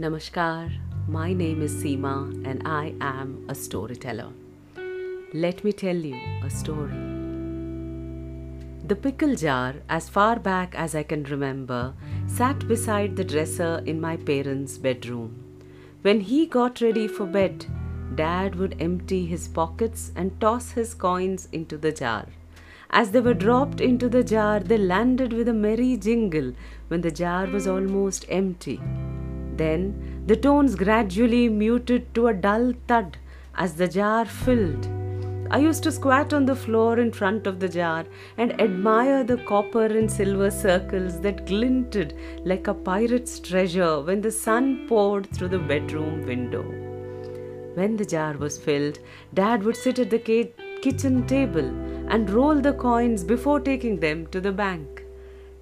Namaskar, my name is Seema and I am a storyteller. Let me tell you a story. The pickle jar, as far back as I can remember, sat beside the dresser in my parents' bedroom. When he got ready for bed, Dad would empty his pockets and toss his coins into the jar. As they were dropped into the jar, they landed with a merry jingle when the jar was almost empty. Then the tones gradually muted to a dull thud as the jar filled. I used to squat on the floor in front of the jar and admire the copper and silver circles that glinted like a pirate's treasure when the sun poured through the bedroom window. When the jar was filled, Dad would sit at the kitchen table and roll the coins before taking them to the bank.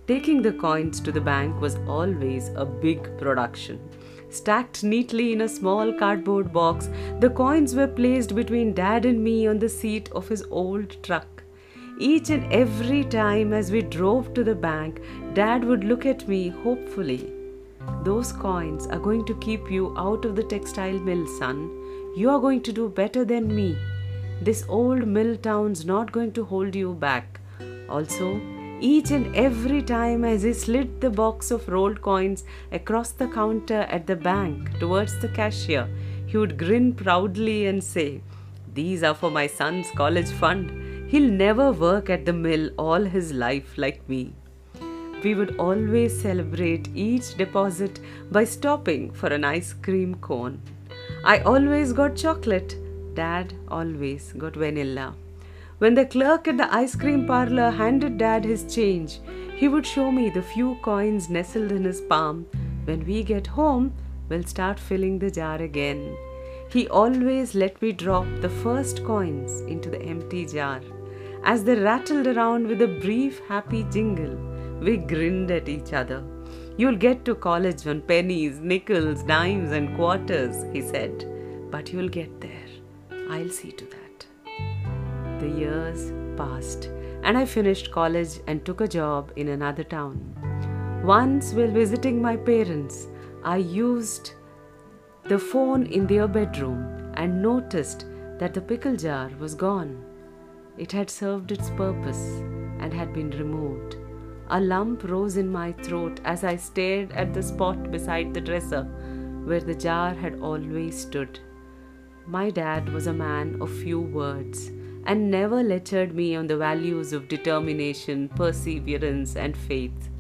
Taking the coins to the bank was always a big production. Stacked neatly in a small cardboard box, the coins were placed between Dad and me on the seat of his old truck. Each and every time as we drove to the bank, Dad would look at me hopefully. Those coins are going to keep you out of the textile mill, son. You are going to do better than me. This old mill town's not going to hold you back. Also, each and every time as he slid the box of rolled coins across the counter at the bank towards the cashier, he would grin proudly and say, These are for my son's college fund. He'll never work at the mill all his life like me. We would always celebrate each deposit by stopping for an ice cream cone. I always got chocolate. Dad always got vanilla. When the clerk at the ice cream parlor handed Dad his change, he would show me the few coins nestled in his palm. When we get home, we'll start filling the jar again. He always let me drop the first coins into the empty jar. As they rattled around with a brief, happy jingle, we grinned at each other. You'll get to college on pennies, nickels, dimes, and quarters, he said. But you'll get there. I'll see to that. The years passed, and I finished college and took a job in another town. Once, while visiting my parents, I used the phone in their bedroom and noticed that the pickle jar was gone. It had served its purpose and had been removed. A lump rose in my throat as I stared at the spot beside the dresser where the jar had always stood. My dad was a man of few words and never lectured me on the values of determination, perseverance, and faith.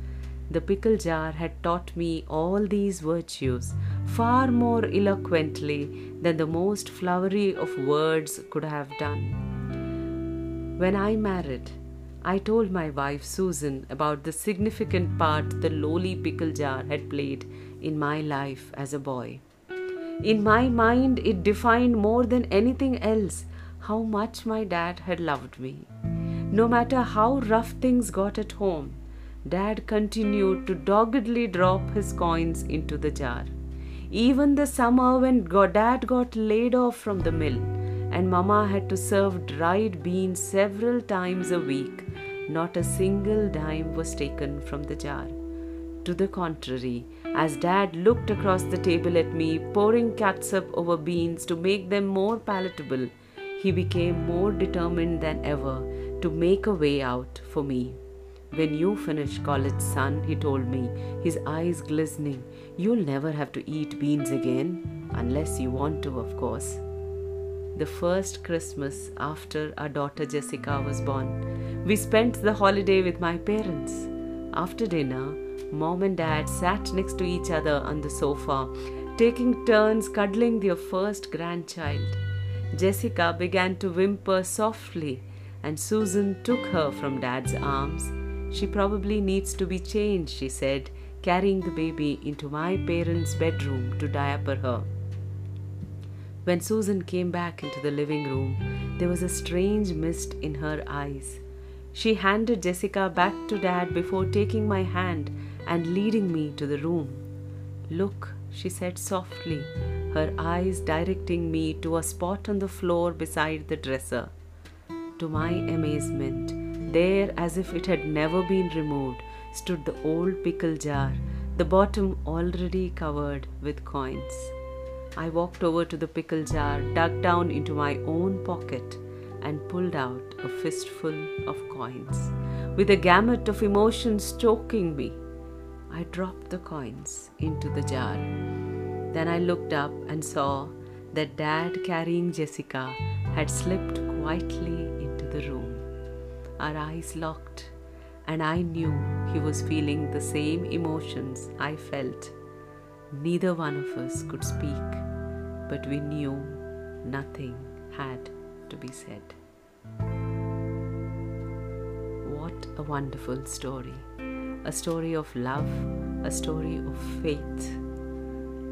The pickle jar had taught me all these virtues far more eloquently than the most flowery of words could have done. When I married, I told my wife Susan about the significant part the lowly pickle jar had played in my life as a boy. In my mind, it defined more than anything else how much my dad had loved me. No matter how rough things got at home, dad continued to doggedly drop his coins into the jar. Even the summer when dad got laid off from the mill and mama had to serve dried beans several times a week, not a single dime was taken from the jar. To the contrary, as dad looked across the table at me, pouring catsup over beans to make them more palatable, he became more determined than ever to make a way out for me. When you finish college, son, he told me, his eyes glistening, you'll never have to eat beans again, unless you want to, of course. The first Christmas after our daughter Jessica was born, we spent the holiday with my parents. After dinner, mom and dad sat next to each other on the sofa, taking turns cuddling their first grandchild. Jessica began to whimper softly, and Susan took her from Dad's arms. She probably needs to be changed, she said, carrying the baby into my parents' bedroom to diaper her. When Susan came back into the living room, there was a strange mist in her eyes. She handed Jessica back to Dad before taking my hand and leading me to the room. Look, she said softly, her eyes directing me to a spot on the floor beside the dresser. To my amazement, there, as if it had never been removed, stood the old pickle jar, the bottom already covered with coins. I walked over to the pickle jar, dug down into my own pocket, and pulled out a fistful of coins. With a gamut of emotions choking me, I dropped the coins into the jar. Then I looked up and saw that Dad carrying Jessica had slipped quietly into the room. Our eyes locked, and I knew he was feeling the same emotions I felt. Neither one of us could speak, but we knew nothing had to be said. What a wonderful story! A story of love, a story of faith,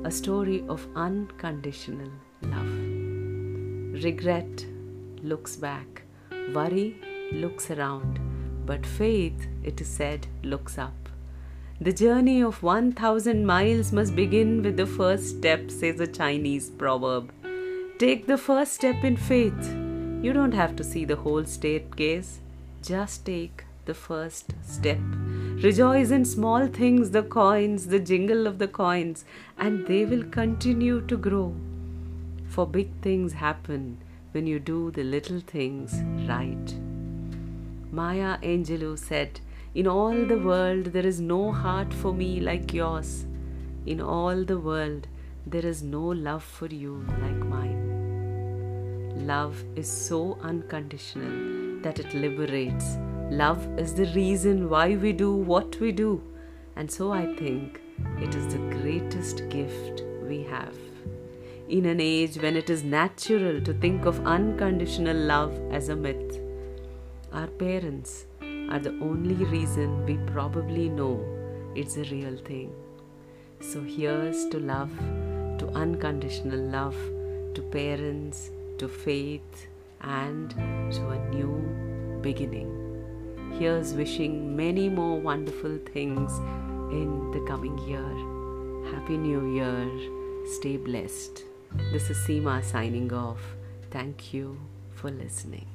a story of unconditional love. Regret looks back, worry looks around, but faith, it is said, looks up. The journey of 1000 miles must begin with the first step, says a Chinese proverb. Take the first step in faith. You don't have to see the whole staircase, just take the first step. Rejoice in small things, the coins, the jingle of the coins, and they will continue to grow. For big things happen when you do the little things right. Maya Angelou said, In all the world there is no heart for me like yours. In all the world there is no love for you like mine. Love is so unconditional that it liberates Love is the reason why we do what we do, and so I think it is the greatest gift we have. In an age when it is natural to think of unconditional love as a myth, our parents are the only reason we probably know it's a real thing. So here's to love, to unconditional love, to parents, to faith, and to a new beginning. Here's wishing many more wonderful things in the coming year. Happy New Year. Stay blessed. This is Seema signing off. Thank you for listening.